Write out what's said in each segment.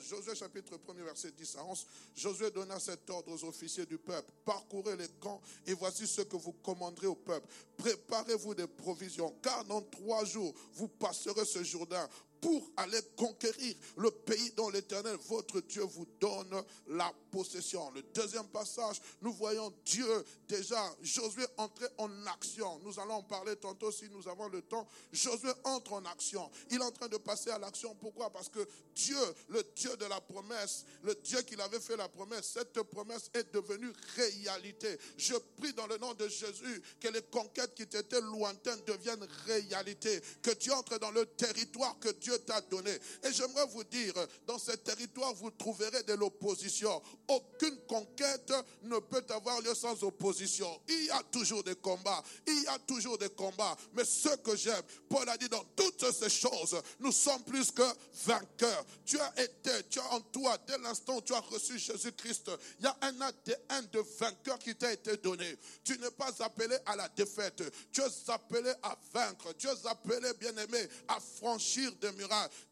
Josué chapitre 1 verset 10 à 11. Josué donna cet ordre aux officiers du peuple. Parcourez les camps et voici ce que vous commanderez au peuple. Préparez-vous des provisions car dans trois jours vous passerez ce Jourdain pour aller conquérir le pays dont l'Éternel, votre Dieu, vous donne la possession. Le deuxième passage, nous voyons Dieu déjà, Josué entrer en action. Nous allons en parler tantôt si nous avons le temps. Josué entre en action. Il est en train de passer à l'action. Pourquoi? Parce que Dieu, le Dieu de la promesse, le Dieu qui avait fait la promesse, cette promesse est devenue réalité. Je prie dans le nom de Jésus que les conquêtes qui étaient lointaines deviennent réalité. Que tu entres dans le territoire que Dieu t'a donné. Et j'aimerais vous dire, dans ce territoire, vous trouverez de l'opposition. Aucune conquête ne peut avoir lieu sans opposition. Il y a toujours des combats. Il y a toujours des combats. Mais ce que j'aime, Paul a dit dans toutes ces choses, nous sommes plus que vainqueurs. Tu as été, tu as en toi, dès l'instant où tu as reçu Jésus-Christ, il y a un ADN de vainqueur qui t'a été donné. Tu n'es pas appelé à la défaite. Tu es appelé à vaincre. Tu es appelé, bien-aimé, à franchir des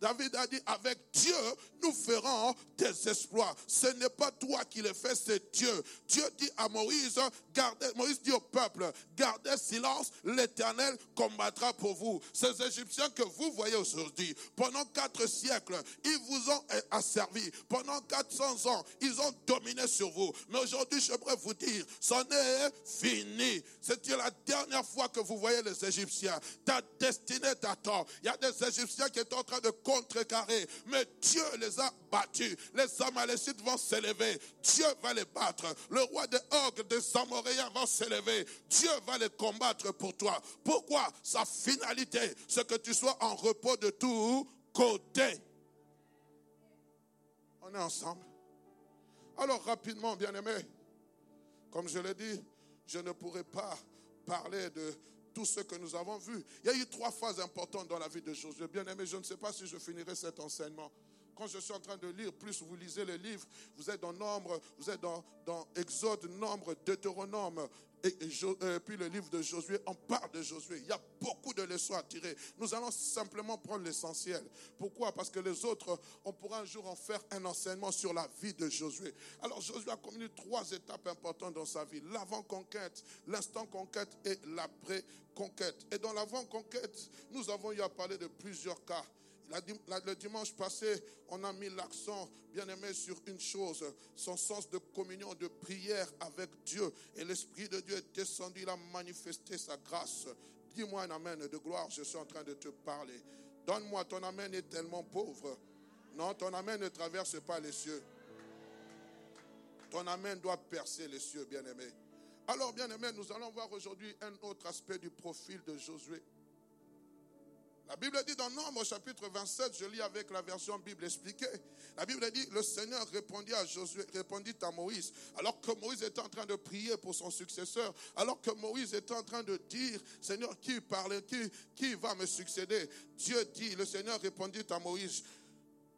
David a dit, avec Dieu, nous ferons des exploits. Ce n'est pas toi qui les fais, c'est Dieu. Dieu dit à Moïse, gardez, Moïse dit au peuple, gardez silence, l'éternel combattra pour vous. Ces Égyptiens que vous voyez aujourd'hui, pendant quatre siècles, ils vous ont asservi. Pendant 400 ans, ils ont dominé sur vous. Mais aujourd'hui, j'aimerais vous dire, c'en est fini. C'était la dernière fois que vous voyez les Égyptiens. Ta destinée t'attend. Il y a des Égyptiens qui en train de contrecarrer. Mais Dieu les a battus. Les Amalécites vont s'élever. Dieu va les battre. Le roi des Ogres, des Amoréens va s'élever. Dieu va les combattre pour toi. Pourquoi? Sa finalité, c'est que tu sois en repos de tout côté. On est ensemble. Alors rapidement, bien-aimé, comme je l'ai dit, je ne pourrai pas parler de tout ce que nous avons vu. Il y a eu trois phases importantes dans la vie de Josué. Bien-aimé, je ne sais pas si je finirai cet enseignement. Quand je suis en train de lire, plus vous lisez les livres, vous êtes dans Nombre, vous êtes dans, dans Exode, Nombre, Deutéronome, et, euh, puis le livre de Josué, on parle de Josué. Il y a beaucoup de leçons à tirer. Nous allons simplement prendre l'essentiel. Pourquoi? Parce que les autres, on pourra un jour en faire un enseignement sur la vie de Josué. Alors Josué a commis trois étapes importantes dans sa vie. L'avant-conquête, l'instant-conquête et l'après-conquête. Et dans l'avant-conquête, nous avons eu à parler de plusieurs cas le dimanche passé, on a mis l'accent, bien aimé, sur une chose, son sens de communion, de prière avec Dieu. Et l'Esprit de Dieu est descendu, il a manifesté sa grâce. Dis-moi un amen de gloire, je suis en train de te parler. Donne-moi, ton amen est tellement pauvre. Non, ton amen ne traverse pas les cieux. Ton amen doit percer les cieux, bien-aimé. Alors, bien-aimé, nous allons voir aujourd'hui un autre aspect du profil de Josué. La Bible dit dans Nombre chapitre 27, je lis avec la version Bible expliquée. La Bible dit, le Seigneur répondit à Josué, répondit à Moïse, alors que Moïse était en train de prier pour son successeur, alors que Moïse était en train de dire, Seigneur, qui parle, qui, qui va me succéder? Dieu dit, le Seigneur répondit à Moïse,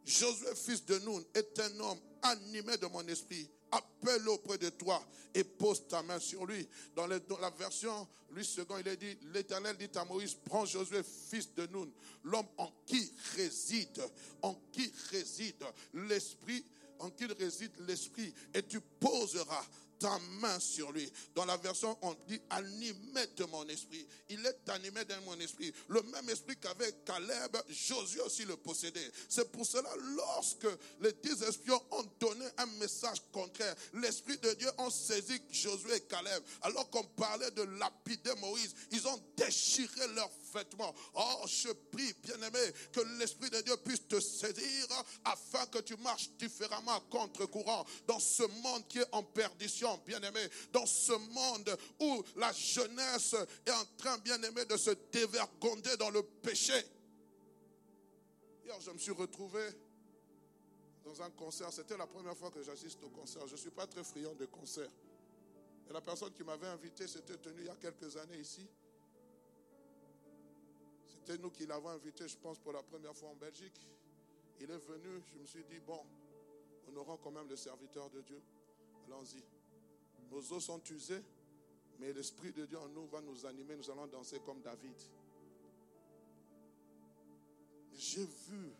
Josué, fils de Nun, est un homme animé de mon esprit appelle auprès de toi et pose ta main sur lui. Dans, la version, lui second, il est dit, l'Éternel dit à Moïse, prends Josué, fils de Nun, l'homme en qui réside, en qui réside l'esprit, en qui réside l'esprit, et tu poseras ta main sur lui. Dans la version, on dit animé de mon esprit. Il est animé de mon esprit. Le même esprit qu'avec Caleb, Josué aussi le possédait. C'est pour cela, lorsque les dix espions ont donné un message contraire, l'esprit de Dieu a saisi Josué et Caleb. Alors qu'on parlait de lapider Moïse, ils ont déchiré leurs Oh, je prie, bien-aimé, que l'esprit de Dieu puisse te saisir afin que tu marches différemment contre-courant dans ce monde qui est en perdition bien-aimé, dans ce monde où la jeunesse est en train, bien-aimé, de se dévergonder dans le péché. Hier, je me suis retrouvé dans un concert. C'était la première fois que j'assiste au concert. Je ne suis pas très friand de concerts. Et la personne qui m'avait invité s'était tenue il y a quelques années ici. C'était nous qui l'avons invité, je pense, pour la première fois en Belgique. Il est venu, je me suis dit, bon, honorons quand même le serviteur de Dieu. Allons-y. Nos os sont usés, mais l'Esprit de Dieu en nous va nous animer. Nous allons danser comme David. J'ai vu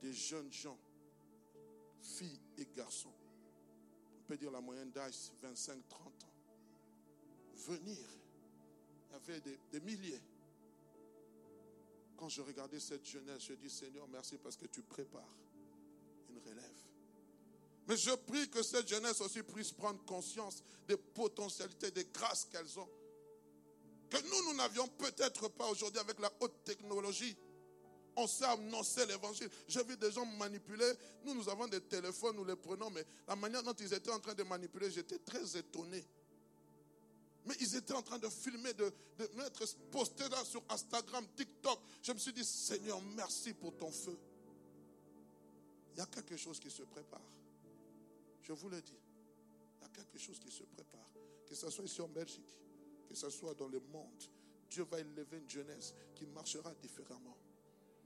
des jeunes gens, filles et garçons, on peut dire la moyenne d'âge 25-30 ans, venir. Il y avait des milliers. Quand je regardais cette jeunesse, je dis Seigneur, merci parce que tu prépares une relève. Mais je prie que cette jeunesse aussi puisse prendre conscience des potentialités, des grâces qu'elles ont. Que nous, nous n'avions peut-être pas aujourd'hui avec la haute technologie. On sait annoncer l'évangile. J'ai vu des gens manipuler. Nous, nous avons des téléphones, nous les prenons, mais la manière dont ils étaient en train de manipuler, j'étais très étonné. Mais ils étaient en train de filmer, de, mettre, poster là sur Instagram, TikTok. Je me suis dit, Seigneur, merci pour ton feu. Il y a quelque chose qui se prépare. Je vous le dis, il y a quelque chose qui se prépare. Que ce soit ici en Belgique, que ce soit dans le monde, Dieu va élever une jeunesse qui marchera différemment.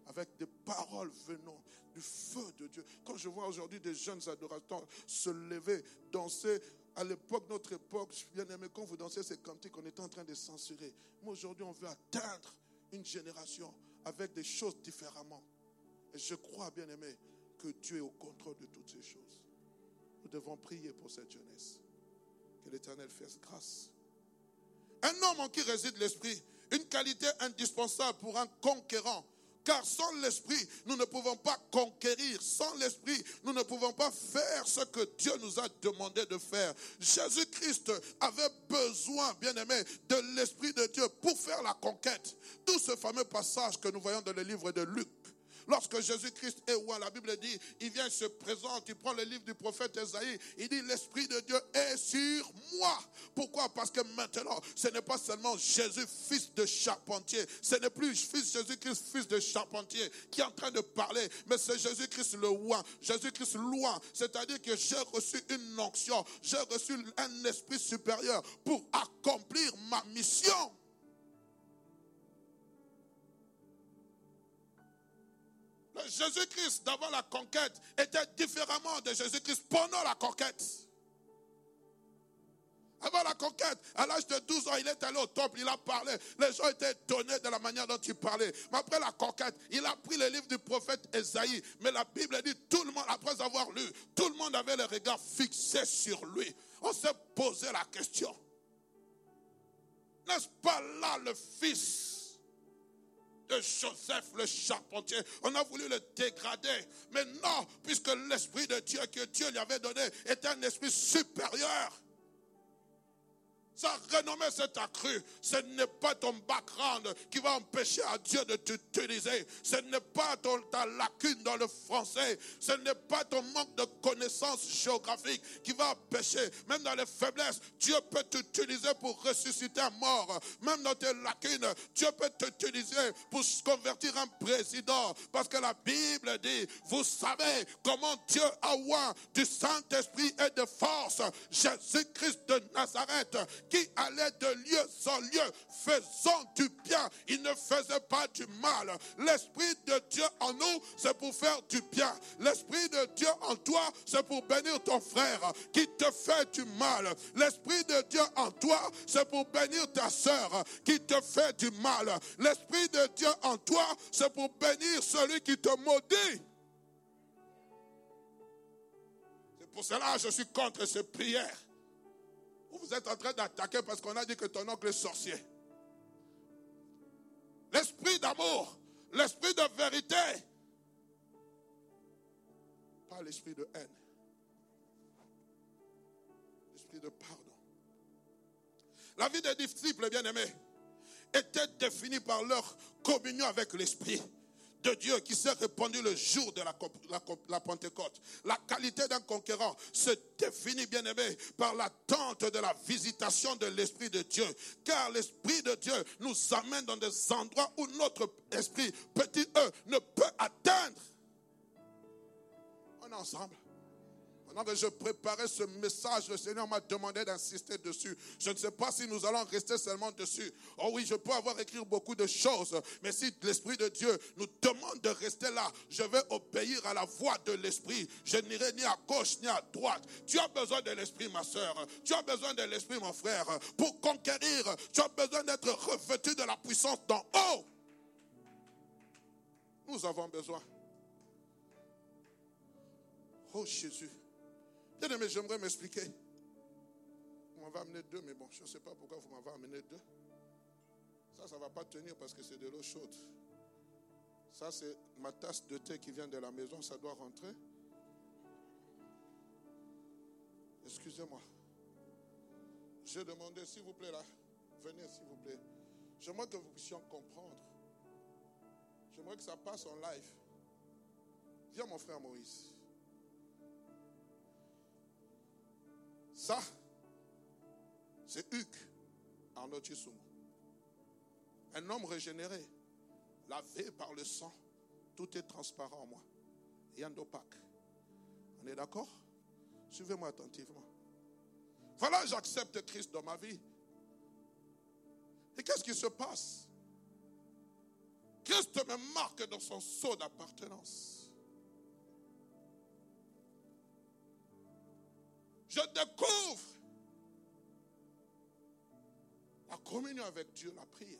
Avec des paroles venant du feu de Dieu. Quand je vois aujourd'hui des jeunes adorateurs se lever, danser, à l'époque, notre époque, bien aimé, quand vous dansez ces cantiques, on était en train de censurer. Mais aujourd'hui, on veut atteindre une génération avec des choses différemment. Et je crois, bien aimé, que Dieu est au contrôle de toutes ces choses. Nous devons prier pour cette jeunesse. Que l'Éternel fasse grâce. Un homme en qui réside l'esprit, une qualité indispensable pour un conquérant. Car sans l'esprit, nous ne pouvons pas conquérir. Sans l'esprit, nous ne pouvons pas faire ce que Dieu nous a demandé de faire. Jésus-Christ avait besoin, bien aimé, de l'esprit de Dieu pour faire la conquête. Tout ce fameux passage que nous voyons dans le livre de Luc Lorsque Jésus-Christ est où la Bible dit, il vient, il se présente, il prend le livre du prophète Esaïe, il dit, l'Esprit de Dieu est sur moi. Pourquoi? Parce que maintenant, ce n'est pas seulement Jésus, fils de charpentier, ce n'est plus fils Jésus-Christ, fils de charpentier, qui est en train de parler, mais c'est Jésus-Christ le roi, Jésus-Christ loin. C'est-à-dire que j'ai reçu une onction, j'ai reçu un esprit supérieur pour accomplir ma mission. Jésus-Christ d'avant la conquête était différemment de Jésus-Christ pendant la conquête. Avant la conquête, à l'âge de 12 ans, il est allé au temple, il a parlé. Les gens étaient étonnés de la manière dont il parlait. Mais après la conquête, il a pris le livre du prophète Esaïe. Mais la Bible dit, tout le monde, après avoir lu, tout le monde avait le regard fixé sur lui. On s'est posé la question. N'est-ce pas là le fils de Joseph le charpentier. On a voulu le dégrader. Mais non, puisque l'Esprit de Dieu que Dieu lui avait donné est un esprit supérieur. Sa renommée s'est accrue. Ce n'est pas ton background qui va empêcher à Dieu de t'utiliser. Ce n'est pas ton, ta lacune dans le français. Ce n'est pas ton manque de connaissances géographiques qui va empêcher. Même dans les faiblesses, Dieu peut t'utiliser pour ressusciter un mort. Même dans tes lacunes, Dieu peut t'utiliser pour convertir un président. Parce que la Bible dit, vous savez comment Dieu a oint du Saint-Esprit et de force Jésus-Christ de Nazareth qui allait de lieu en lieu, faisant du bien. Il ne faisait pas du mal. L'Esprit de Dieu en nous, c'est pour faire du bien. L'Esprit de Dieu en toi, c'est pour bénir ton frère qui te fait du mal. L'Esprit de Dieu en toi, c'est pour bénir ta soeur qui te fait du mal. L'Esprit de Dieu en toi, c'est pour bénir celui qui te maudit. C'est pour cela que je suis contre ces prières Vous êtes en train d'attaquer parce qu'on a dit que ton oncle est sorcier. L'esprit d'amour, l'esprit de vérité, pas l'esprit de haine, l'esprit de pardon. La vie des disciples, bien-aimés, était définie par leur communion avec l'esprit de Dieu qui s'est répandu le jour de la, Pentecôte. La qualité d'un conquérant se définit, bien aimé, par l'attente de la visitation de l'Esprit de Dieu. Car l'Esprit de Dieu nous amène dans des endroits où notre esprit, petit E, ne peut atteindre. On est ensemble. Pendant que je préparais ce message, le Seigneur m'a demandé d'insister dessus. Je ne sais pas si nous allons rester seulement dessus. Oh oui, je peux avoir écrit beaucoup de choses, mais si l'Esprit de Dieu nous demande de rester là, je vais obéir à la voix de l'Esprit. Je n'irai ni à gauche ni à droite. Tu as besoin de l'Esprit, ma soeur. Tu as besoin de l'Esprit, mon frère. Pour conquérir, tu as besoin d'être revêtu de la puissance d'en haut. Nous avons besoin. Oh Jésus. Bien aimé, j'aimerais m'expliquer. Vous m'avez amené deux, mais bon, je ne sais pas pourquoi vous m'avez amené deux. Ça, ça ne va pas tenir parce que c'est de l'eau chaude. Ça, c'est ma tasse de thé qui vient de la maison, ça doit rentrer. Excusez-moi. J'ai demandé, s'il vous plaît, là, venez, s'il vous plaît. J'aimerais que vous puissiez comprendre. J'aimerais que ça passe en live. Viens, mon frère Moïse. Ça, c'est Hugues Arnaud Un homme régénéré, lavé par le sang, tout est transparent en moi. Rien d'opaque. On est d'accord? Suivez-moi attentivement. Voilà, j'accepte Christ dans ma vie. Et qu'est-ce qui se passe? Christ me marque dans son sceau d'appartenance. Je découvre la communion avec Dieu, la prière.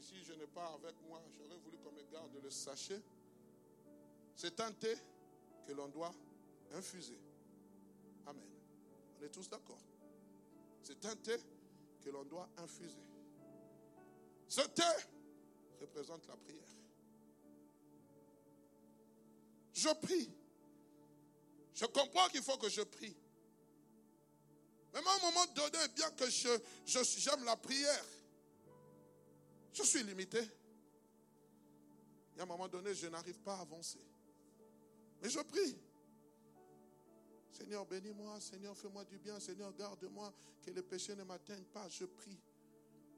Ici, je n'ai pas avec moi, j'aurais voulu qu'on me garde le sachet. C'est un thé que l'on doit infuser. Amen. On est tous d'accord. C'est un thé que l'on doit infuser. Ce thé représente la prière. Je prie. Je comprends qu'il faut que je prie. Mais à un moment donné, bien que je, j'aime la prière, je suis limité. Et à un moment donné, je n'arrive pas à avancer. Mais je prie. Seigneur, bénis-moi. Seigneur, fais-moi du bien. Seigneur, garde-moi. Que les péchés ne m'atteignent pas. Je prie.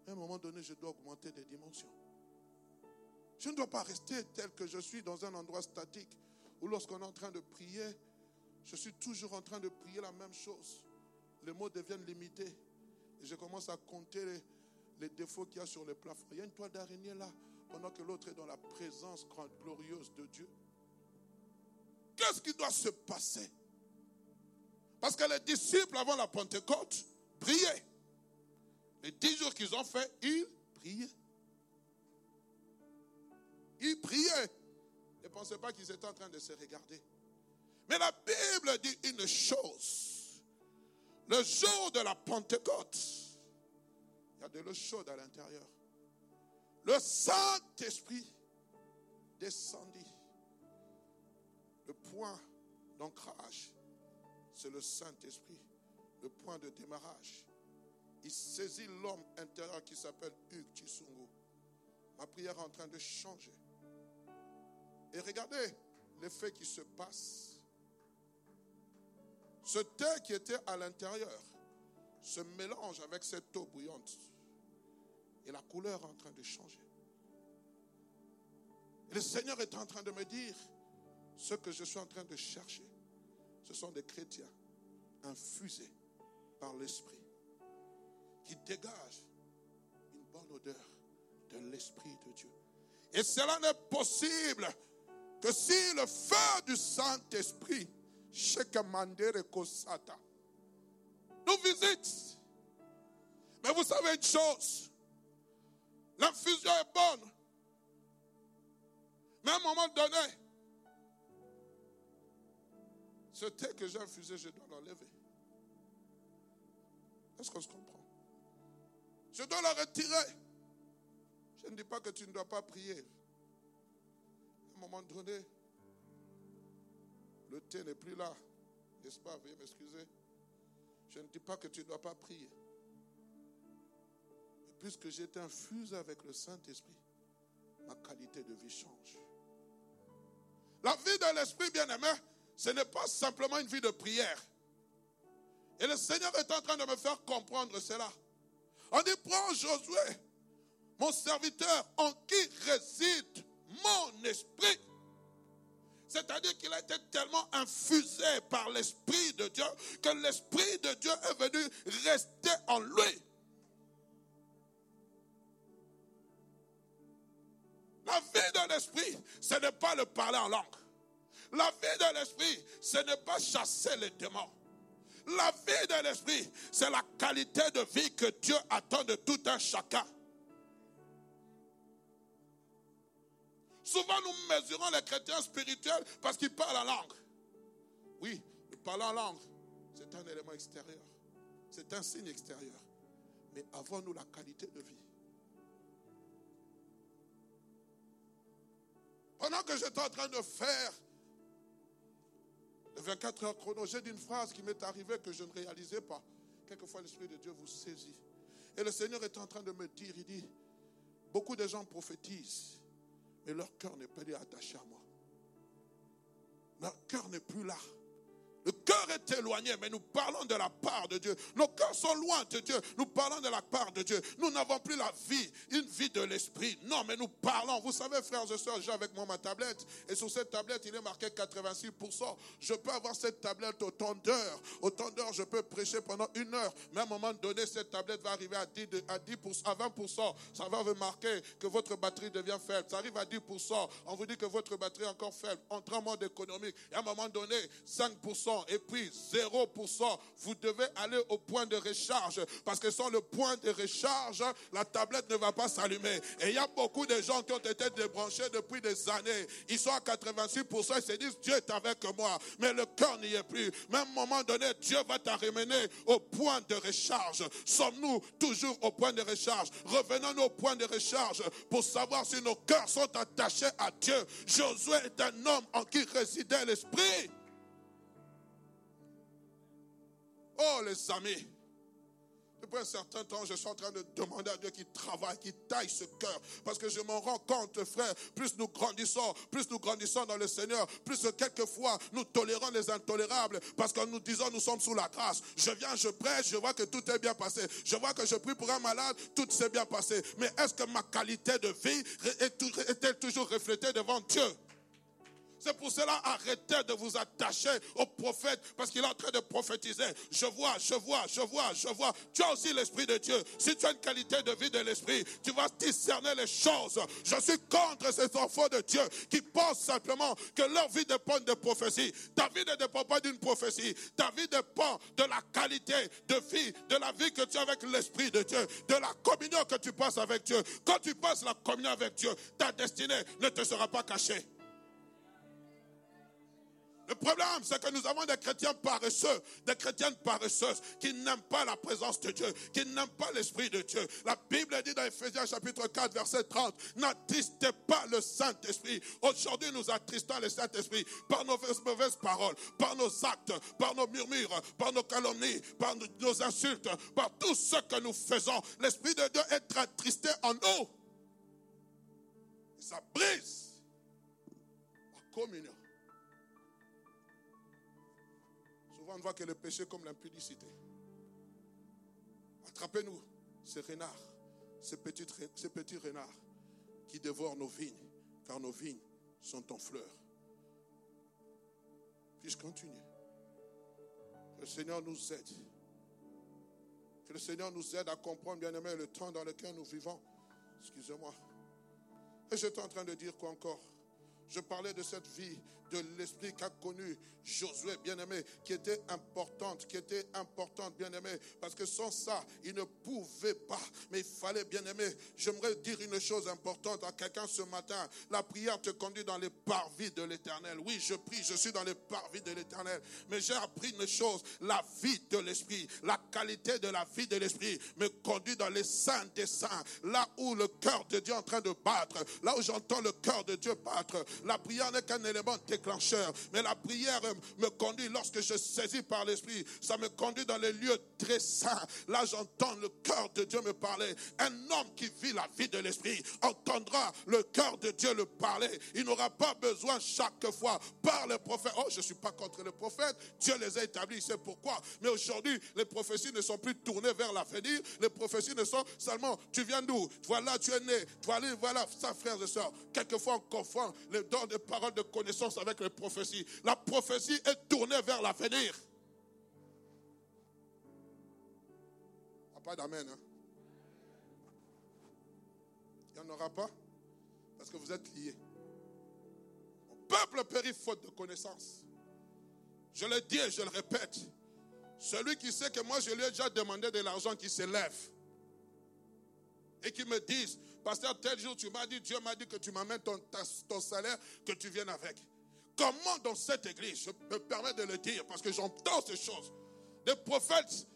À un moment donné, je dois augmenter des dimensions. Je ne dois pas rester tel que je suis dans un endroit statique ou lorsqu'on est en train de prier, je suis toujours en train de prier la même chose. Les mots deviennent limités. Et je commence à compter les, défauts qu'il y a sur le plafond. Il y a une toile d'araignée là, pendant que l'autre est dans la présence glorieuse de Dieu. Qu'est-ce qui doit se passer? Parce que les disciples, avant la Pentecôte, priaient. Les dix jours qu'ils ont fait, ils priaient. Ils priaient. Ne pensez pas qu'ils étaient en train de se regarder. Mais la Bible dit une chose. Le jour de la Pentecôte, il y a de l'eau chaude à l'intérieur. Le Saint-Esprit descendit. Le point d'ancrage, c'est le Saint-Esprit. Le point de démarrage. Il saisit l'homme intérieur qui s'appelle Hugues Chisungu. Ma prière est en train de changer. Et regardez l'effet qui se passe. Ce thé qui était à l'intérieur se mélange avec cette eau bouillante. Et la couleur est en train de changer. Et le Seigneur est en train de me dire, ce que je suis en train de chercher, ce sont des chrétiens infusés par l'Esprit, qui dégagent une bonne odeur de l'Esprit de Dieu. Et cela n'est possible que si le feu du Saint-Esprit, nous visite, mais vous savez une chose, l'infusion est bonne, mais à un moment donné, Ce thé que j'ai infusé, je dois l'enlever. Est-ce qu'on se comprend? Je dois le retirer. Je ne dis pas que tu ne dois pas prier. Un moment donné, le thé n'est plus là. N'est-ce pas? Veuillez m'excuser. Je ne dis pas que tu ne dois pas prier. puisque j'étais infusé avec le Saint-Esprit, ma qualité de vie change. La vie de l'Esprit bien-aimé, ce n'est pas simplement une vie de prière. Et le Seigneur est en train de me faire comprendre cela. On dit, prends Josué, mon serviteur, en qui réside mon esprit. C'est-à-dire qu'il a été tellement infusé par l'Esprit de Dieu que l'Esprit de Dieu est venu rester en lui. La vie de l'Esprit, ce n'est pas le parler en langue. La vie de l'Esprit, ce n'est pas chasser les démons. La vie de l'Esprit, c'est la qualité de vie que Dieu attend de tout un chacun. Souvent, nous mesurons les chrétiens spirituels parce qu'ils parlent en langue. Oui, le parler en langue, c'est un élément extérieur. C'est un signe extérieur. Mais avons-nous la qualité de vie? Pendant que j'étais en train de faire le 24 heures chrono, j'ai dit une phrase qui m'est arrivée que je ne réalisais pas. Quelquefois, l'Esprit de Dieu vous saisit. Et le Seigneur est en train de me dire, il dit, beaucoup de gens prophétisent, et leur cœur n'est pas attaché à moi. Leur cœur n'est plus là. Le cœur est éloigné, mais nous parlons de la part de Dieu. Nos cœurs sont loin de Dieu. Nous parlons de la part de Dieu. Nous n'avons plus la vie, une vie de l'esprit. Non, mais nous parlons. Vous savez, frères et sœurs, j'ai avec moi ma tablette. Et sur cette tablette, il est marqué 86%. Je peux avoir cette tablette autant d'heures. Autant d'heures, je peux prêcher pendant une heure. Mais à un moment donné, cette tablette va arriver à 10, à 10%, à 20%. Ça va vous marquer que votre batterie devient faible. Ça arrive à 10%. On vous dit que votre batterie est encore faible. En mode économique. Et à un moment donné, 5% et puis 0%. Vous devez aller au point de recharge parce que sans le point de recharge, la tablette ne va pas s'allumer. Et il y a beaucoup de gens qui ont été débranchés depuis des années. Ils sont à 86%, ils se disent Dieu est avec moi, mais le cœur n'y est plus. Mais à un moment donné, Dieu va t'amener au point de recharge. Sommes-nous toujours au point de recharge? Revenons-nous au point de recharge pour savoir si nos cœurs sont attachés à Dieu. Josué est un homme en qui résidait l'Esprit. Oh les amis, depuis un certain temps, je suis en train de demander à Dieu qu'il travaille, qu'il taille ce cœur. Parce que je m'en rends compte, frère, plus nous grandissons, plus nous grandissons dans le Seigneur, plus quelquefois nous tolérons les intolérables. Parce que nous disons, nous sommes sous la grâce. Je viens, je prêche, je vois que tout est bien passé. Je vois que je prie pour un malade, tout s'est bien passé. Mais est-ce que ma qualité de vie est-elle toujours reflétée devant Dieu? C'est pour cela, arrêtez de vous attacher au prophète parce qu'il est en train de prophétiser. Je vois, je vois, je vois, je vois. Tu as aussi l'Esprit de Dieu. Si tu as une qualité de vie de l'Esprit, tu vas discerner les choses. Je suis contre ces enfants de Dieu qui pensent simplement que leur vie dépend de prophétie. Ta vie ne dépend pas d'une prophétie. Ta vie dépend de la qualité de vie, de la vie que tu as avec l'Esprit de Dieu, de la communion que tu passes avec Dieu. Quand tu passes la communion avec Dieu, ta destinée ne te sera pas cachée. Le problème, c'est que nous avons des chrétiens paresseux, des chrétiennes paresseuses qui n'aiment pas la présence de Dieu, qui n'aiment pas l'Esprit de Dieu. La Bible dit dans Ephésiens chapitre 4, verset 30, n'attristez pas le Saint-Esprit. Aujourd'hui, nous attristons le Saint-Esprit par nos mauvaises paroles, par nos actes, par nos murmures, par nos calomnies, par nos insultes, par tout ce que nous faisons. L'Esprit de Dieu est attristé en nous. Et ça brise la communion. On ne voit que le péché comme l'impudicité. Attrapez-nous ces renards, ces petits, ces renards qui dévorent nos vignes, car nos vignes sont en fleurs. Puis-je continuer? Que le Seigneur nous aide. Que le Seigneur nous aide à comprendre, bien aimé, le temps dans lequel nous vivons. Excusez-moi. Et j'étais en train de dire quoi encore? Je parlais de cette vie de l'esprit qu'a connu Josué, bien-aimé, qui était importante, qui était importante, bien-aimé, parce que sans ça, il ne pouvait pas. Mais il fallait, bien-aimé, j'aimerais dire une chose importante à quelqu'un ce matin. La prière te conduit dans les parvis de l'éternel. Oui, je prie, je suis dans les parvis de l'éternel. Mais j'ai appris une chose, la vie de l'esprit, la qualité de la vie de l'esprit me conduit dans les saints des saints, là où le cœur de Dieu est en train de battre, là où j'entends le cœur de Dieu battre. La prière n'est qu'un élément mais la prière me conduit lorsque je saisis par l'esprit, ça me conduit dans les lieux très saints. Là, j'entends le cœur de Dieu me parler. Un homme qui vit la vie de l'esprit entendra le cœur de Dieu le parler. Il n'aura pas besoin chaque fois par les prophètes. Oh, je ne suis pas contre les prophètes. Dieu les a établis, c'est pourquoi. Mais aujourd'hui, les prophéties ne sont plus tournées vers l'avenir. Les prophéties ne sont seulement, tu viens d'où? Voilà, tu es né. Voilà, voilà, ça, frères et sœurs. Quelquefois, on confond les dons de paroles de connaissance avec les prophéties. La prophétie est tournée vers l'avenir. Pas d'amen. Hein? Il n'y en aura pas parce que vous êtes liés. Mon peuple périt faute de connaissance. Je le dis et je le répète. Celui qui sait que moi je lui ai déjà demandé de l'argent qui s'élève et qui me dise, pasteur, tel jour tu m'as dit, Dieu m'a dit que tu m'amènes ton, ton salaire, que tu viennes avec. Comment dans cette église, je me permets de le dire parce que j'entends ces choses, des prophètes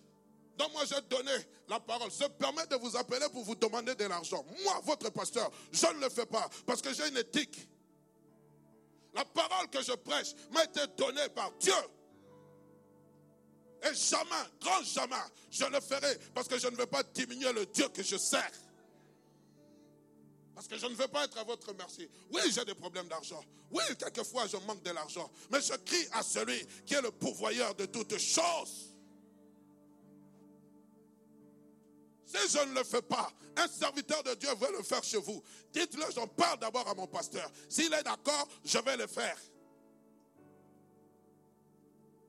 dont moi j'ai donné la parole se permet de vous appeler pour vous demander de l'argent. Moi, votre pasteur, je ne le fais pas parce que j'ai une éthique. La parole que je prêche m'a été donnée par Dieu. Et jamais, grand jamais, je le ferai parce que je ne veux pas diminuer le Dieu que je sers. Parce que je ne veux pas être à votre merci. Oui, j'ai des problèmes d'argent. Oui, quelquefois je manque de l'argent. Mais je crie à celui qui est le pourvoyeur de toutes choses. Si je ne le fais pas, un serviteur de Dieu veut le faire chez vous. Dites-le, j'en parle d'abord à mon pasteur. S'il est d'accord, je vais le faire.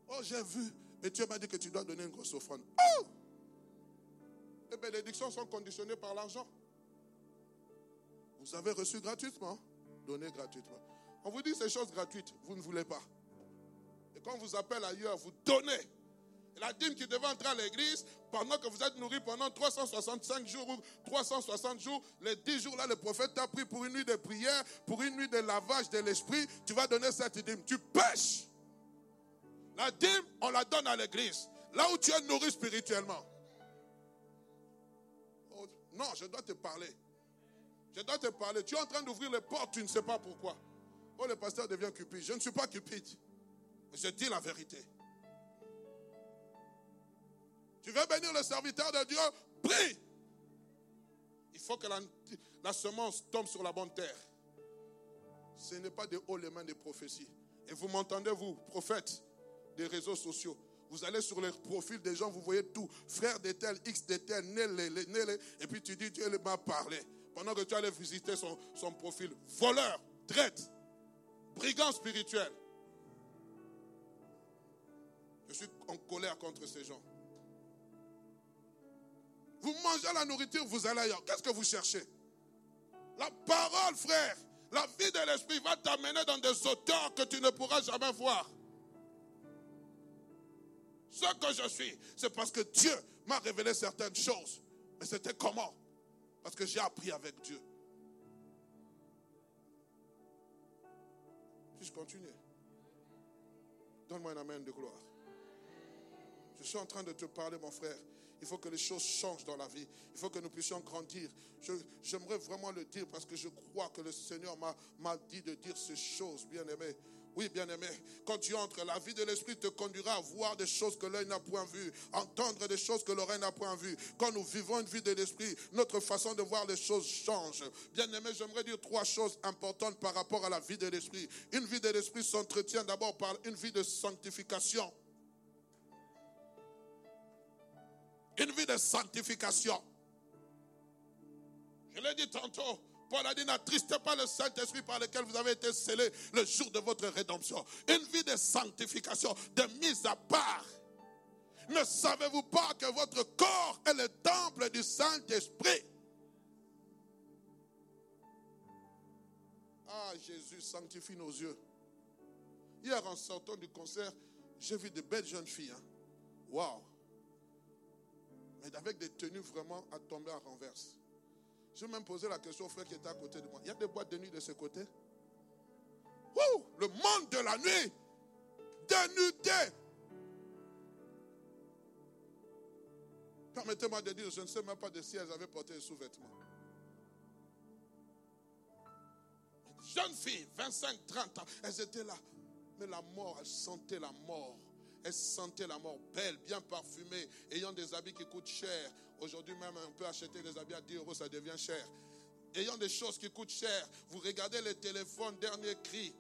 Oh, j'ai vu. Et Dieu m'a dit que tu dois donner une grosse offrande. Oh! Les bénédictions sont conditionnées par l'argent. Vous avez reçu gratuitement, donnez gratuitement. On vous dit ces choses gratuites, vous ne voulez pas. Et quand on vous appelle ailleurs, vous donnez. La dîme qui devait entrer à l'église, pendant que vous êtes nourri pendant 365 jours ou 360 jours, les 10 jours là, le prophète t'a pris pour une nuit de prière, pour une nuit de lavage de l'esprit, tu vas donner cette dîme. Tu pêches. La dîme, on la donne à l'église, là où tu es nourri spirituellement. Oh, non, je dois te parler. Je dois te parler. Tu es en train d'ouvrir les portes, tu ne sais pas pourquoi. Oh, le pasteur devient cupide. Je ne suis pas cupide. Je dis la vérité. Tu veux bénir le serviteur de Dieu? Prie. Il faut que la, semence tombe sur la bonne terre. Ce n'est pas des hauts les mains des prophéties. Et vous m'entendez, vous, prophètes des réseaux sociaux? Vous allez sur les profils des gens, vous voyez tout. Frère de tel, X de tel, Nélé, et puis tu dis, Dieu m'a parlé. Pendant que tu allais visiter son, profil. Voleur, traite, brigand spirituel. Je suis en colère contre ces gens. Vous mangez la nourriture, vous allez ailleurs. Qu'est-ce que vous cherchez? La parole, frère, la vie de l'esprit va t'amener dans des auteurs que tu ne pourras jamais voir. Ce que je suis, c'est parce que Dieu m'a révélé certaines choses. Mais c'était comment? Parce que j'ai appris avec Dieu. Puis-je continuer? Donne-moi un amen de gloire. Je suis en train de te parler, mon frère. Il faut que les choses changent dans la vie. Il faut que nous puissions grandir. J'aimerais vraiment le dire parce que je crois que le Seigneur m'a dit de dire ces choses, bien aimé. Oui, bien aimé, quand tu entres, la vie de l'esprit te conduira à voir des choses que l'œil n'a point vues, entendre des choses que l'oreille n'a point vues. Quand nous vivons une vie de l'esprit, notre façon de voir les choses change. Bien aimé, j'aimerais dire trois choses importantes par rapport à la vie de l'esprit. Une vie de l'esprit s'entretient d'abord par une vie de sanctification. Une vie de sanctification. Je l'ai dit tantôt. Paul a dit, n'attristez pas le Saint-Esprit par lequel vous avez été scellés le jour de votre rédemption. Une vie de sanctification, de mise à part. Ne savez-vous pas que votre corps est le temple du Saint-Esprit? Ah, Jésus, sanctifie nos yeux. Hier, en sortant du concert, j'ai vu de belles jeunes filles. Hein. Waouh! Mais avec des tenues vraiment à tomber à renverse. Je vais même poser la question au frère qui était à côté de moi. Il y a des boîtes de nuit de ce côté? Ouh, le monde de la nuit, dénudé. Permettez-moi de dire, je ne sais même pas de si elles avaient porté des sous-vêtements. Jeunes filles, 25, 30 ans, elles étaient là. Mais la mort, elles sentaient la mort. Elles sentaient la mort belle, bien parfumée, ayant des habits qui coûtent cher. Aujourd'hui même, on peut acheter des habits à 10 euros, ça devient cher. Ayant des choses qui coûtent cher. Vous regardez les téléphones, dernier cri.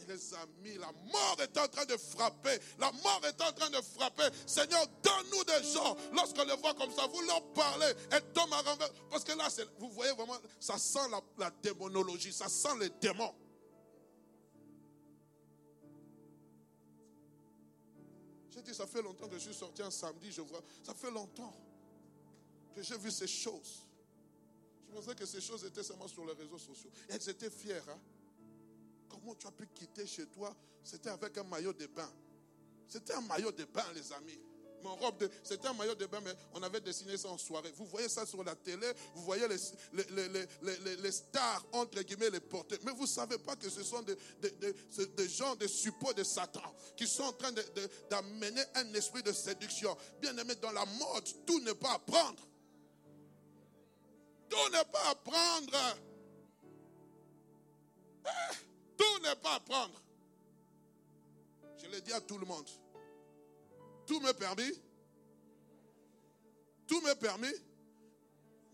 Et les amis, la mort est en train de frapper. La mort est en train de frapper. Seigneur, donne-nous des gens. Lorsqu'on les voit comme ça, vous leur parlez. Elles tombent à. Parce que là, vous voyez vraiment, ça sent la démonologie. Ça sent les démons. J'ai dit, ça fait longtemps que je suis sorti un samedi, je vois. Ça fait longtemps que j'ai vu ces choses. Je pensais que ces choses étaient seulement sur les réseaux sociaux. Elles étaient fières. Hein? Comment tu as pu quitter chez toi? C'était avec un maillot de bain. C'était un maillot de bain, les amis. Mon robe c'était un maillot de bain, mais on avait dessiné ça en soirée. Vous voyez ça sur la télé, vous voyez les, les, les, stars, entre guillemets, les porter. Mais vous ne savez pas que ce sont des, gens, des suppôts de Satan, qui sont en train d'amener un esprit de séduction. Bien aimé, dans la mode, tout n'est pas à prendre. Tout n'est pas à prendre. Eh, tout n'est pas à prendre. Je l'ai dit à tout le monde. Tout m'est permis. Tout m'est permis.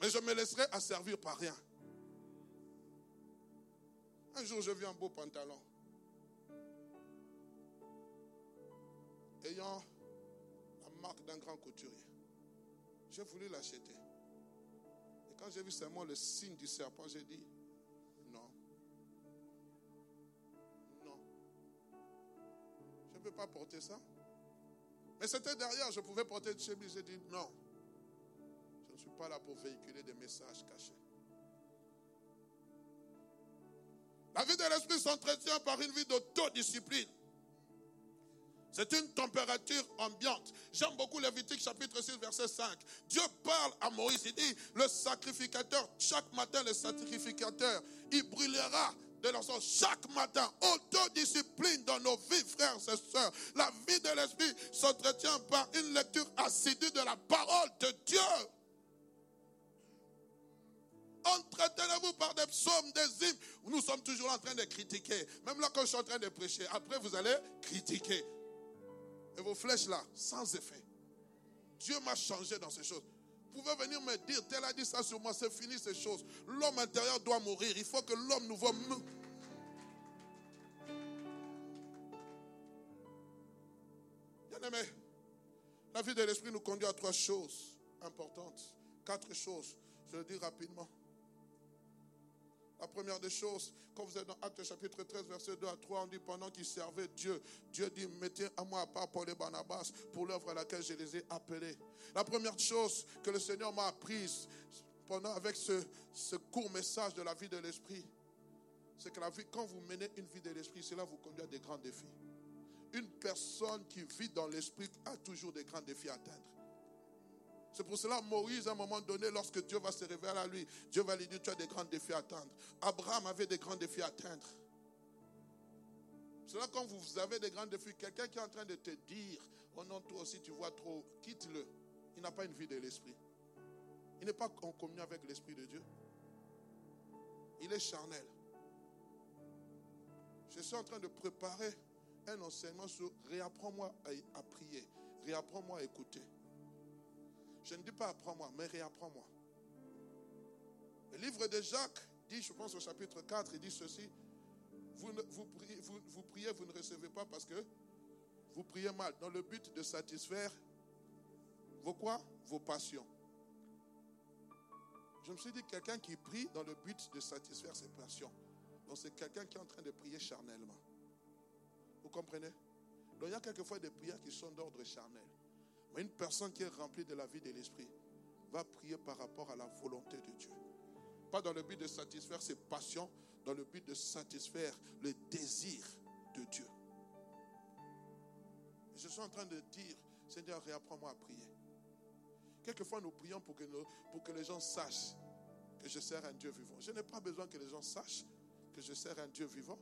Mais je me laisserai asservir par rien. Un jour, je vis un beau pantalon. Ayant la marque d'un grand couturier. J'ai voulu l'acheter. Et quand j'ai vu seulement le signe du serpent, j'ai dit, non. Non. Je ne peux pas porter ça. Mais c'était derrière, je pouvais porter une chemise. J'ai dit non. Je ne suis pas là pour véhiculer des messages cachés. La vie de l'esprit s'entretient par une vie d'autodiscipline. C'est une température ambiante. J'aime beaucoup Lévitique chapitre 6 verset 5. Dieu parle à Moïse, il dit, le sacrificateur, chaque matin le sacrificateur, il brûlera de chaque matin. Autodiscipline dans nos vies, frères et sœurs. La vie de l'esprit s'entretient par une lecture assidue de la parole de Dieu. Entretenez-vous par des psaumes, des hymnes. Nous sommes toujours en train de critiquer. Même là, quand je suis en train de prêcher, après vous allez critiquer. Et vos flèches là, sans effet. Dieu m'a changé dans ces choses. Vous pouvez venir me dire, tel a dit ça sur moi, c'est fini ces choses. L'homme intérieur doit mourir. Il faut que l'homme nouveau Bien-aimé, la vie de l'esprit nous conduit à trois choses importantes. Quatre choses. Je le dis rapidement. La première des choses, quand vous êtes dans Acte chapitre 13, verset 2 à 3, on dit pendant qu'ils servaient Dieu, Dieu dit mettez à moi à part Paul et Barnabas pour l'œuvre à laquelle je les ai appelés. La première chose que le Seigneur m'a apprise pendant avec ce, ce court message de la vie de l'esprit, c'est que la vie, quand vous menez une vie de l'esprit, cela vous conduit à des grands défis. Une personne qui vit dans l'esprit a toujours des grands défis à atteindre. C'est pour cela Moïse, à un moment donné, lorsque Dieu va se révéler à lui, Dieu va lui dire, tu as des grands défis à atteindre. Abraham avait des grands défis à atteindre. C'est là quand vous avez des grands défis, quelqu'un qui est en train de te dire, oh non, toi aussi tu vois trop, quitte-le. Il n'a pas une vie de l'esprit. Il n'est pas en communion avec l'esprit de Dieu. Il est charnel. Je suis en train de préparer un enseignement sur réapprends-moi à, prier, réapprends-moi à écouter. Je ne dis pas apprends-moi, mais réapprends-moi. Le livre de Jacques dit, je pense au chapitre 4, il dit ceci. Vous, vous, priez, vous, vous priez, vous ne recevez pas parce que vous priez mal, dans le but de satisfaire vos quoi? Vos passions. Je me suis dit, quelqu'un qui prie dans le but de satisfaire ses passions. Donc c'est quelqu'un qui est en train de prier charnellement. Vous comprenez? Donc il y a quelquefois des prières qui sont d'ordre charnel. Mais une personne qui est remplie de la vie de l'esprit va prier par rapport à la volonté de Dieu. Pas dans le but de satisfaire ses passions, dans le but de satisfaire le désir de Dieu. Je suis en train de dire, Seigneur, réapprends-moi à prier. Quelquefois, nous prions pour que, pour que les gens sachent que je sers un Dieu vivant. Je n'ai pas besoin que les gens sachent que je sers un Dieu vivant.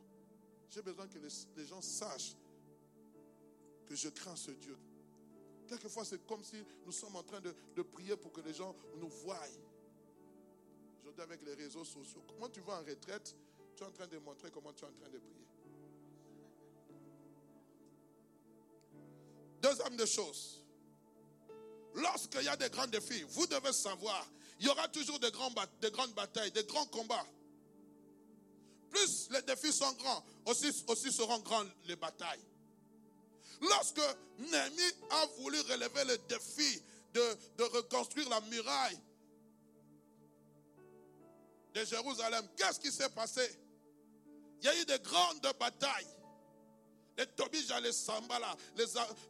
J'ai besoin que les, gens sachent que je crains ce Dieu. Quelquefois, c'est comme si nous sommes en train de, prier pour que les gens nous voient. Aujourd'hui, avec les réseaux sociaux, comment tu vas en retraite? Tu es en train de montrer comment tu es en train de prier. Deuxième des choses. Lorsqu'il y a des grands défis, vous devez savoir, il y aura toujours des grandes batailles, des grands combats. Plus les défis sont grands, aussi, seront grandes les batailles. Lorsque Némi a voulu relever le défi de, de reconstruire la muraille de Jérusalem, qu'est-ce qui s'est passé? Il y a eu de grandes batailles les Tobija, les Sambala, les,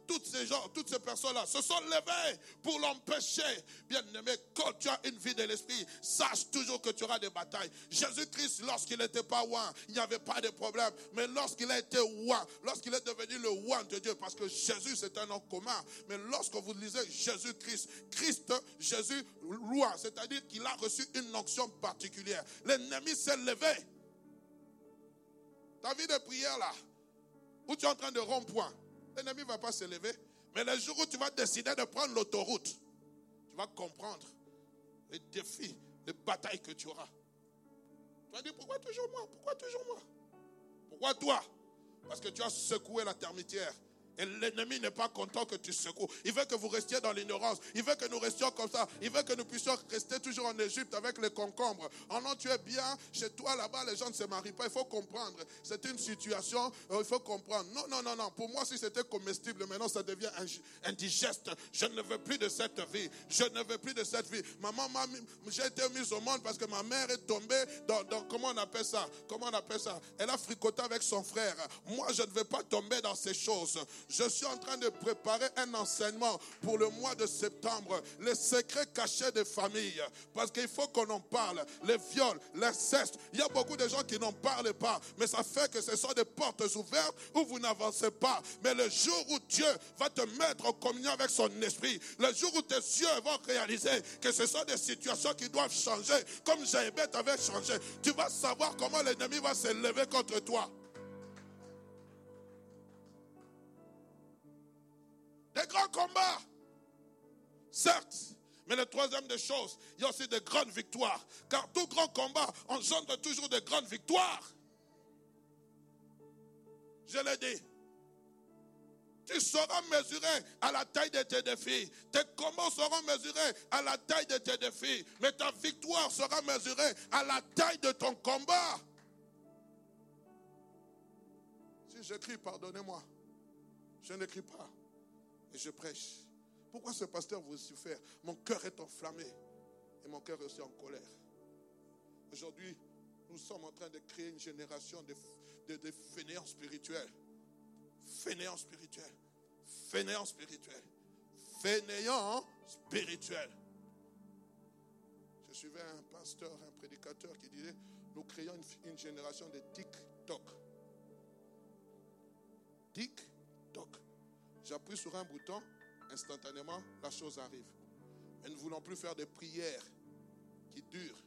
toutes ces gens, toutes ces personnes-là se sont levées pour l'empêcher. Bien aimé, quand tu as une vie de l'esprit, sache toujours que tu auras des batailles. Jésus-Christ, lorsqu'il n'était pas roi, il n'y avait pas de problème. Mais lorsqu'il a été roi, lorsqu'il est devenu le roi de Dieu, parce que Jésus c'est un nom commun, mais lorsque vous lisez Jésus-Christ, Christ, Jésus, roi, c'est-à-dire qu'il a reçu une onction particulière. L'ennemi s'est levé. Ta vie de prière là, où tu es en train de rompre point, l'ennemi ne va pas se lever. Mais le jour où tu vas décider de prendre l'autoroute, tu vas comprendre les défis, les batailles que tu auras. Tu vas dire, pourquoi toujours moi? Pourquoi toujours moi? Pourquoi toi? Parce que tu as secoué la termitière et l'ennemi n'est pas content que tu secoues. Il veut que vous restiez dans l'ignorance. Il veut que nous restions comme ça. Il veut que nous puissions rester toujours en Égypte avec les concombres. Oh non, tu es bien chez toi là-bas, les gens ne se marient pas. Il faut comprendre. C'est une situation, euh, il faut comprendre. Non, non, non, non. Pour moi, si c'était comestible, maintenant ça devient indigeste. Je ne veux plus de cette vie. Je ne veux plus de cette vie. Maman j'ai été mise au monde parce que ma mère est tombée dans, dans, comment on appelle ça? Comment on appelle ça? Elle a fricoté avec son frère. Moi, je ne veux pas tomber dans ces choses. Je suis en train de préparer un enseignement pour le mois de septembre. Les secrets cachés des familles. Parce qu'il faut qu'on en parle. Les viols, l'inceste. Il y a beaucoup de gens qui n'en parlent pas. Mais ça fait que ce sont des portes ouvertes où vous n'avancez pas. Mais le jour où Dieu va te mettre en communion avec son esprit, le jour où tes yeux vont réaliser que ce sont des situations qui doivent changer, comme Jaébet avait changé, tu vas savoir comment l'ennemi va se lever contre toi. Des grands combats. Certes. Mais la troisième des choses, il y a aussi de grandes victoires. Car tout grand combat engendre toujours de grandes victoires. Je l'ai dit. Tu seras mesuré à la taille de tes défis. Tes combats seront mesurés à la taille de tes défis. Mais ta victoire sera mesurée à la taille de ton combat. Si j'écris, pardonnez-moi. Je n'écris pas je prêche. Pourquoi ce pasteur vous souffert? Mon cœur est enflammé et mon cœur est aussi en colère. Aujourd'hui, nous sommes en train de créer une génération de, de, fainéants spirituels. Fainéants spirituels. Fainéants spirituels. Fainéants spirituels. Je suivais un pasteur, un prédicateur qui disait, nous créons une, génération de. Tic-toc. J'appuie sur un bouton, instantanément, la chose arrive. Mais ne voulons plus faire des prières qui durent.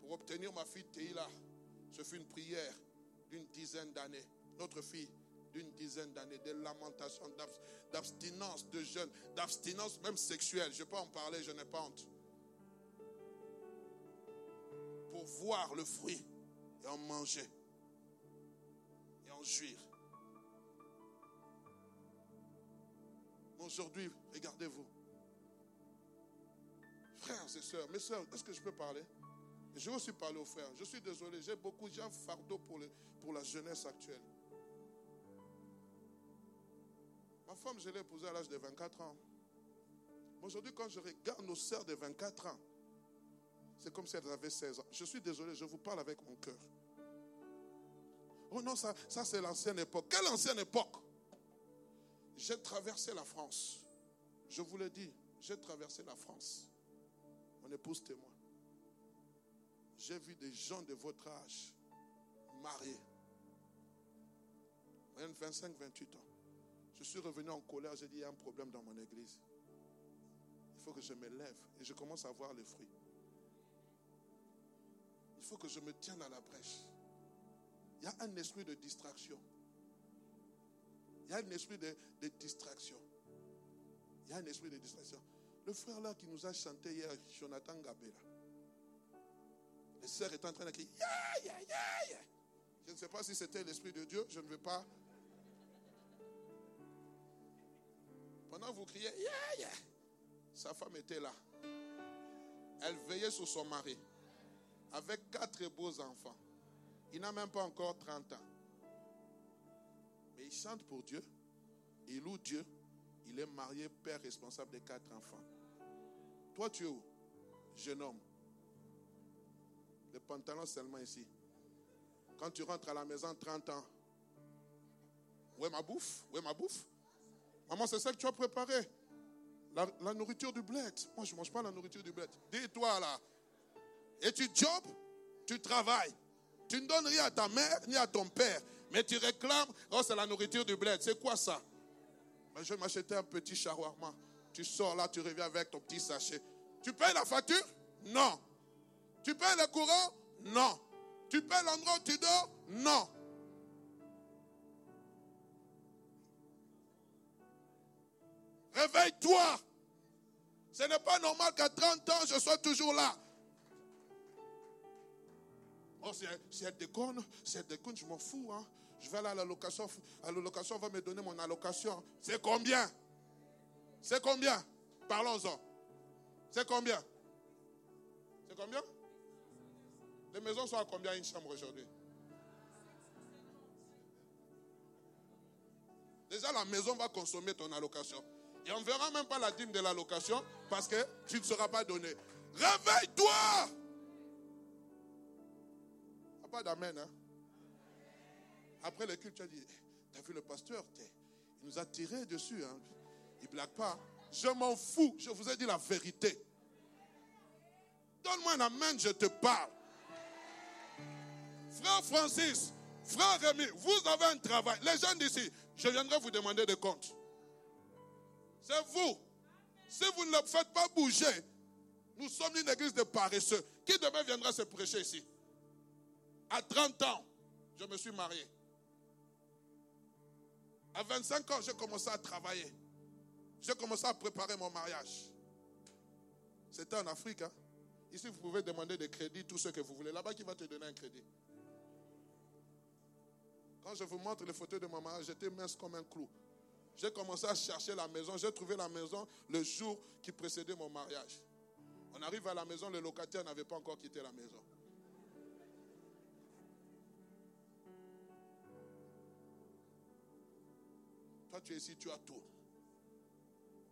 Pour obtenir ma fille Teila, ce fut une prière d'une dizaine d'années. Notre fille, d'une dizaine d'années, de lamentations, d'abstinence de jeûne, d'abstinence même sexuelle. Je ne pas en parler, je n'ai pas honte. Pour voir le fruit et en manger et en jouir. Aujourd'hui, regardez-vous. Frères et sœurs, mes sœurs, est-ce que je peux parler? Je vais aussi parler aux frères. Je suis désolé, j'ai beaucoup de gens fardeau pour, pour la jeunesse actuelle. Ma femme, je l'ai épousée à l'âge de 24 ans. Aujourd'hui, quand je regarde nos sœurs de 24 ans, c'est comme si elles avaient 16 ans. Je suis désolé, je vous parle avec mon cœur. Oh non, ça, ça c'est l'ancienne époque. Quelle ancienne époque? J'ai traversé la France. Je vous le dis, j'ai traversé la France. Mon épouse témoin. J'ai vu des gens de votre âge mariés. 25, 28 ans. Je suis revenu en colère, j'ai dit, il y a un problème dans mon église. Il faut que je me lève et je commence à voir les fruits. Il faut que je me tienne à la brèche. Il y a un esprit de distraction. Il y a un esprit de, distraction. Il y a un esprit de distraction. Le frère là qui nous a chanté hier, Jonathan Gabela. Les sœurs étaient en train de crier, Je ne sais pas si c'était l'Esprit de Dieu, je ne veux pas. Pendant que vous criez, sa femme était là. Elle veillait sur son mari avec quatre beaux enfants. Il n'a même pas encore 30 ans. Mais il chante pour Dieu, il loue Dieu, il est marié, père responsable des quatre enfants. Toi, tu es où Jeune homme? Les pantalons seulement ici. Quand tu rentres à la maison, 30 ans. Où est ma bouffe? Où est ma bouffe? Maman, c'est ça que tu as préparé. La, nourriture du bled. Moi, je ne mange pas la nourriture du bled. Dis-toi là. Et tu jobs, tu travailles. Tu ne donnes rien à ta mère ni à ton père. Mais tu réclames, oh, c'est la nourriture du bled. C'est quoi ça? Je vais m'acheter un petit shawarma. Tu sors là, tu reviens avec ton petit sachet. Tu payes la facture? Non. Tu payes le courant? Non. Tu payes l'endroit où tu dors? Non. Réveille-toi. Ce n'est pas normal qu'à 30 ans, je sois toujours là. Oh, si elle, déconne, si elle déconne, je m'en fous. Hein. Je vais aller à la location. À la location, on va me donner mon allocation. C'est combien? C'est combien? Parlons-en. C'est combien? C'est combien? Les maisons sont à combien une chambre aujourd'hui? Déjà, la maison va consommer ton allocation. Et on ne verra même pas la dîme de l'allocation parce que tu ne seras pas donné. Réveille-toi Pas d'amen. Hein? Après le culte, tu as dit, tu as vu le pasteur, il nous a tiré dessus. Hein? Il blague pas. Je m'en fous. Je vous ai dit la vérité. Donne-moi un amen, je te parle. Frère Francis, frère Rémi, vous avez un travail. Les gens d'ici, je viendrai vous demander des comptes. C'est vous. Si vous ne le faites pas bouger, nous sommes une église de paresseux. Qui demain viendra se prêcher ici? À 30 ans, je me suis marié. À 25 ans, j'ai commencé à travailler. J'ai commencé à préparer mon mariage. C'était en Afrique. Hein? Ici, vous pouvez demander des crédits, tout ce que vous voulez. Là-bas, qui va te donner un crédit? Quand je vous montre les photos de ma mère, j'étais mince comme un clou. J'ai commencé à chercher la maison. J'ai trouvé la maison le jour qui précédait mon mariage. On arrive à la maison, le locataire n'avait pas encore quitté la maison. Toi, tu es ici, tu as tout.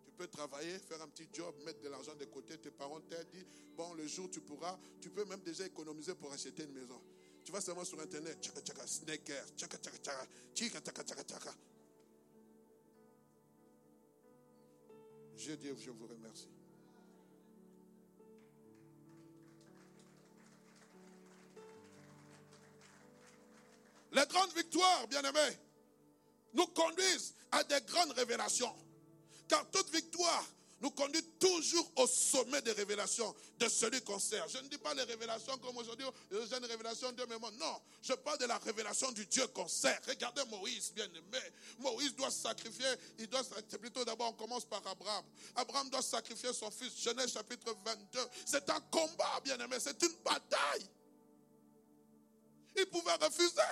Tu peux travailler, faire un petit job, mettre de l'argent de côté. Tes parents t'ont dit, bon, le jour tu pourras, tu peux même déjà économiser pour acheter une maison. Tu vas seulement sur Internet. Tchaka tchaka, sneakers. Tchaka tchaka tchaka. Tchaka tchaka tchaka tchaka. Je Dieu, je vous remercie. Les grandes victoires, bien-aimés, nous conduisent à des grandes révélations. Car toute victoire nous conduit toujours au sommet des révélations de celui qu'on sert. Je ne dis pas les révélations comme aujourd'hui, j'ai une révélation de mémoire. Non, je parle de la révélation du Dieu qu'on sert. Regardez Moïse, bien aimé. Moïse doit sacrifier, il doit, plutôt d'abord, on commence par Abraham. Abraham doit sacrifier son fils, Genèse chapitre 22. C'est un combat, bien aimé, c'est une bataille. Il pouvait refuser.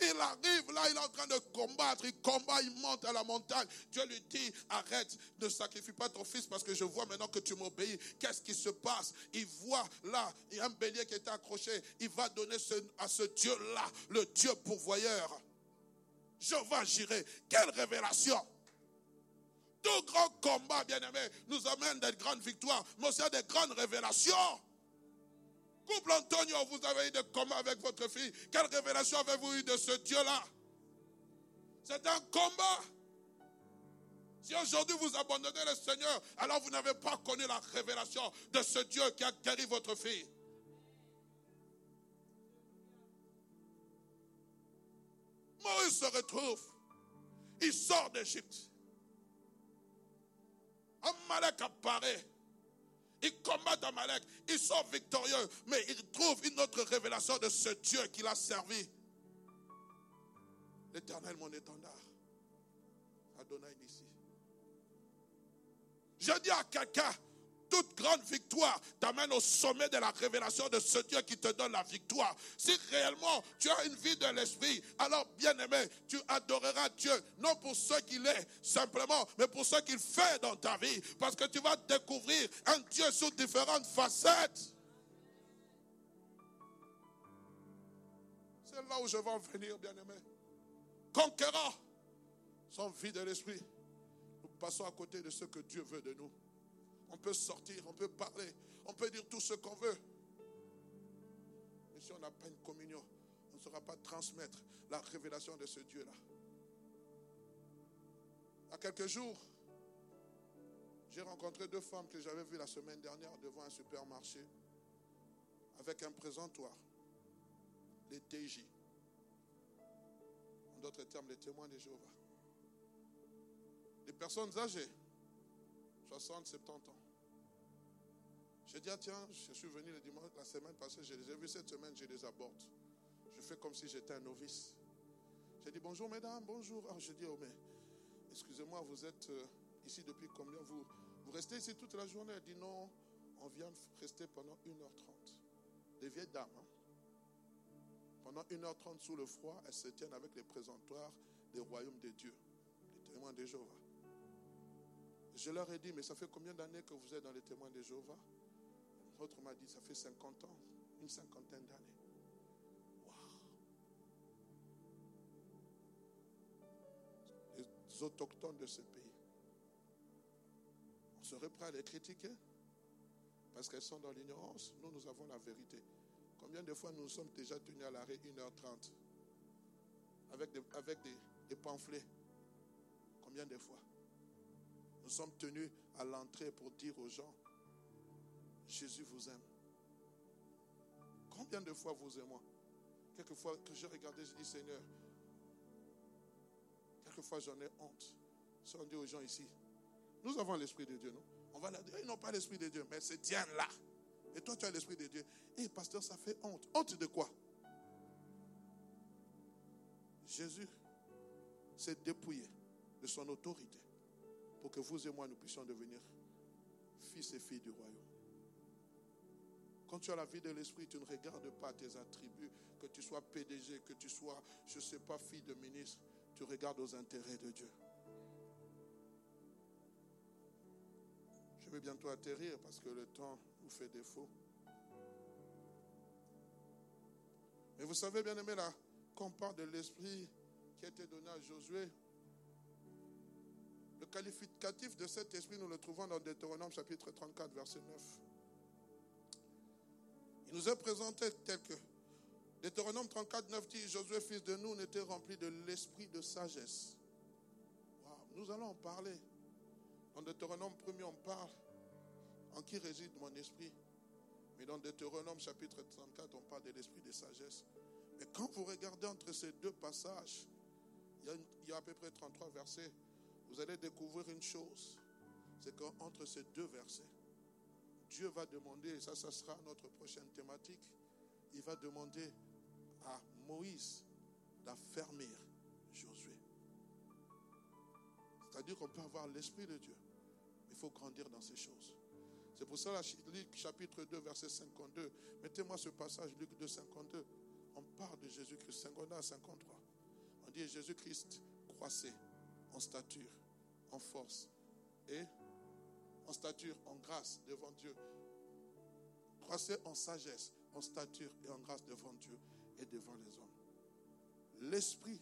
Il arrive là, il est en train de combattre, il combat, il monte à la montagne. Dieu lui dit, arrête, ne sacrifie pas ton fils parce que je vois maintenant que tu m'obéis. Qu'est-ce qui se passe? Il voit là, il y a un bélier qui est accroché. Il va donner à ce Dieu-là, le Dieu pourvoyeur. Je vais gérer. Quelle révélation tout grand combat, bien-aimé, nous amène des grandes victoires, mais aussi à des grandes révélations. Couple Antonio, vous avez eu des combats avec votre fille. Quelle révélation avez-vous eu de ce Dieu-là? C'est un combat. Si aujourd'hui vous abandonnez le Seigneur, alors vous n'avez pas connu la révélation de ce Dieu qui a guéri votre fille. Moïse se retrouve. Il sort d'Égypte. Amalek apparaît. Il combat Amalek. Il sort victorieux. Mais il trouve une autre révélation de ce Dieu qu'il a servi. L'éternel, mon étendard. Adonai ici. Je dis à quelqu'un, toute grande victoire t'amène au sommet de la révélation de ce Dieu qui te donne la victoire. Si réellement tu as une vie de l'esprit, alors bien aimé, tu adoreras Dieu, non pour ce qu'il est simplement, mais pour ce qu'il fait dans ta vie. Parce que tu vas découvrir un Dieu sous différentes facettes. C'est là où je vais en venir, bien aimé. Conquérant, sans vie de l'esprit, nous passons à côté de ce que Dieu veut de nous. On peut sortir, on peut parler, on peut dire tout ce qu'on veut. Mais si on n'a pas une communion, on ne saura pas transmettre la révélation de ce Dieu-là. À quelques jours, j'ai rencontré deux femmes que j'avais vues la semaine dernière devant un supermarché avec un présentoir, les TJ. En d'autres termes, les témoins de Jéhovah. Des personnes âgées, 60, 70 ans. J'ai dit, ah, tiens, je suis venu le dimanche, la semaine passée, je les ai vus cette semaine, je les aborde. Je fais comme si j'étais un novice. J'ai dit, bonjour mesdames, bonjour. Ah, je dis, oh mais, excusez-moi, vous êtes euh, ici depuis combien? Vous, vous restez ici toute la journée? Elle dit, non, on vient rester pendant 1h30. Des vieilles dames. Hein. Pendant 1h30 sous le froid, elles se tiennent avec les présentoirs des royaumes de Dieu, les témoins de Jéhovah. Je leur ai dit, mais ça fait combien d'années que vous êtes dans les témoins de Jéhovah? L'autre m'a dit, ça fait 50 ans, une cinquantaine d'années. Les autochtones de ce pays. On serait prêt à les critiquer parce qu'elles sont dans l'ignorance. Nous, nous avons la vérité. Combien de fois nous sommes déjà tenus à l'arrêt 1h30 avec des, avec des pamphlets? Combien de fois? Nous sommes tenus à l'entrée pour dire aux gens, Jésus vous aime. Combien de fois vous et moi? Quelquefois que je regardais, je dis Seigneur, quelquefois j'en ai honte. Si on dit aux gens ici, nous avons l'Esprit de Dieu, non? On va leur dire, ils n'ont pas l'Esprit de Dieu, mais c'est Diane là. Et toi, tu as l'Esprit de Dieu. Et eh, pasteur, ça fait honte. Honte de quoi? Jésus s'est dépouillé de son autorité pour que vous et moi, nous puissions devenir fils et filles du royaume. Quand tu as la vie de l'esprit, tu ne regardes pas tes attributs, que tu sois PDG, que tu sois, je ne sais pas, fille de ministre, tu regardes aux intérêts de Dieu. Je vais bientôt atterrir parce que le temps nous fait défaut. Mais vous savez, bien aimé, là, quand on parle de l'esprit qui a été donné à Josué, le qualificatif de cet esprit, nous le trouvons dans Deutéronome chapitre 34, verset 9. Il nous est présenté tel que Deutéronome 34, 9 dit Josué, fils de nous, n'était rempli de l'esprit de sagesse. Nous allons en parler. Dans Deutéronome 1 on parle en qui réside mon esprit. Mais dans Deutéronome chapitre 34, on parle de l'esprit de sagesse. Mais quand vous regardez entre ces deux passages, il y a à peu près 33 versets vous allez découvrir une chose, c'est qu'entre ces deux versets, Dieu va demander, et ça, ça sera notre prochaine thématique, il va demander à Moïse d'affermir Josué. C'est-à-dire qu'on peut avoir l'Esprit de Dieu, il faut grandir dans ces choses. C'est pour ça, Luc chapitre 2, verset 52, mettez-moi ce passage, Luc 2, 52. On parle de Jésus-Christ, 52 à 53. On dit Jésus-Christ croissait en stature, en force et en stature, en grâce devant Dieu. Croissez en sagesse, en stature et en grâce devant Dieu et devant les hommes. L'esprit,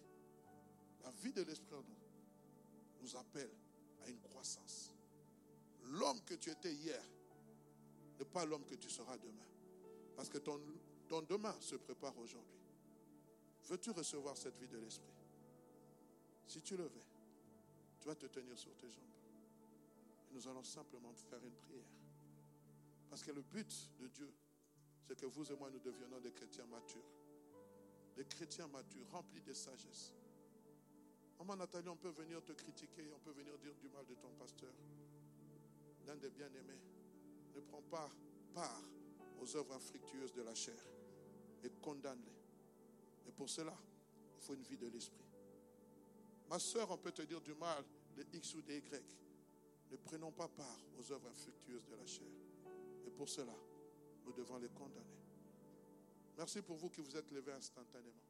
la vie de l'esprit en nous, nous appelle à une croissance. L'homme que tu étais hier n'est pas l'homme que tu seras demain. Parce que ton, ton demain se prépare aujourd'hui. Veux-tu recevoir cette vie de l'esprit? Si tu le veux, tu vas te tenir sur tes jambes. Et nous allons simplement faire une prière. Parce que le but de Dieu, c'est que vous et moi, nous deviennons des chrétiens matures. Des chrétiens matures, remplis de sagesse. Maman Nathalie, on peut venir te critiquer, on peut venir dire du mal de ton pasteur. L'un des bien-aimés. Ne prends pas part aux œuvres infructueuses de la chair et condamne-les. Et pour cela, il faut une vie de l'esprit. Ma soeur, on peut te dire du mal de X ou de Y. Ne prenons pas part aux œuvres infructueuses de la chair. Et pour cela, nous devons les condamner. Merci pour vous qui vous êtes levés instantanément.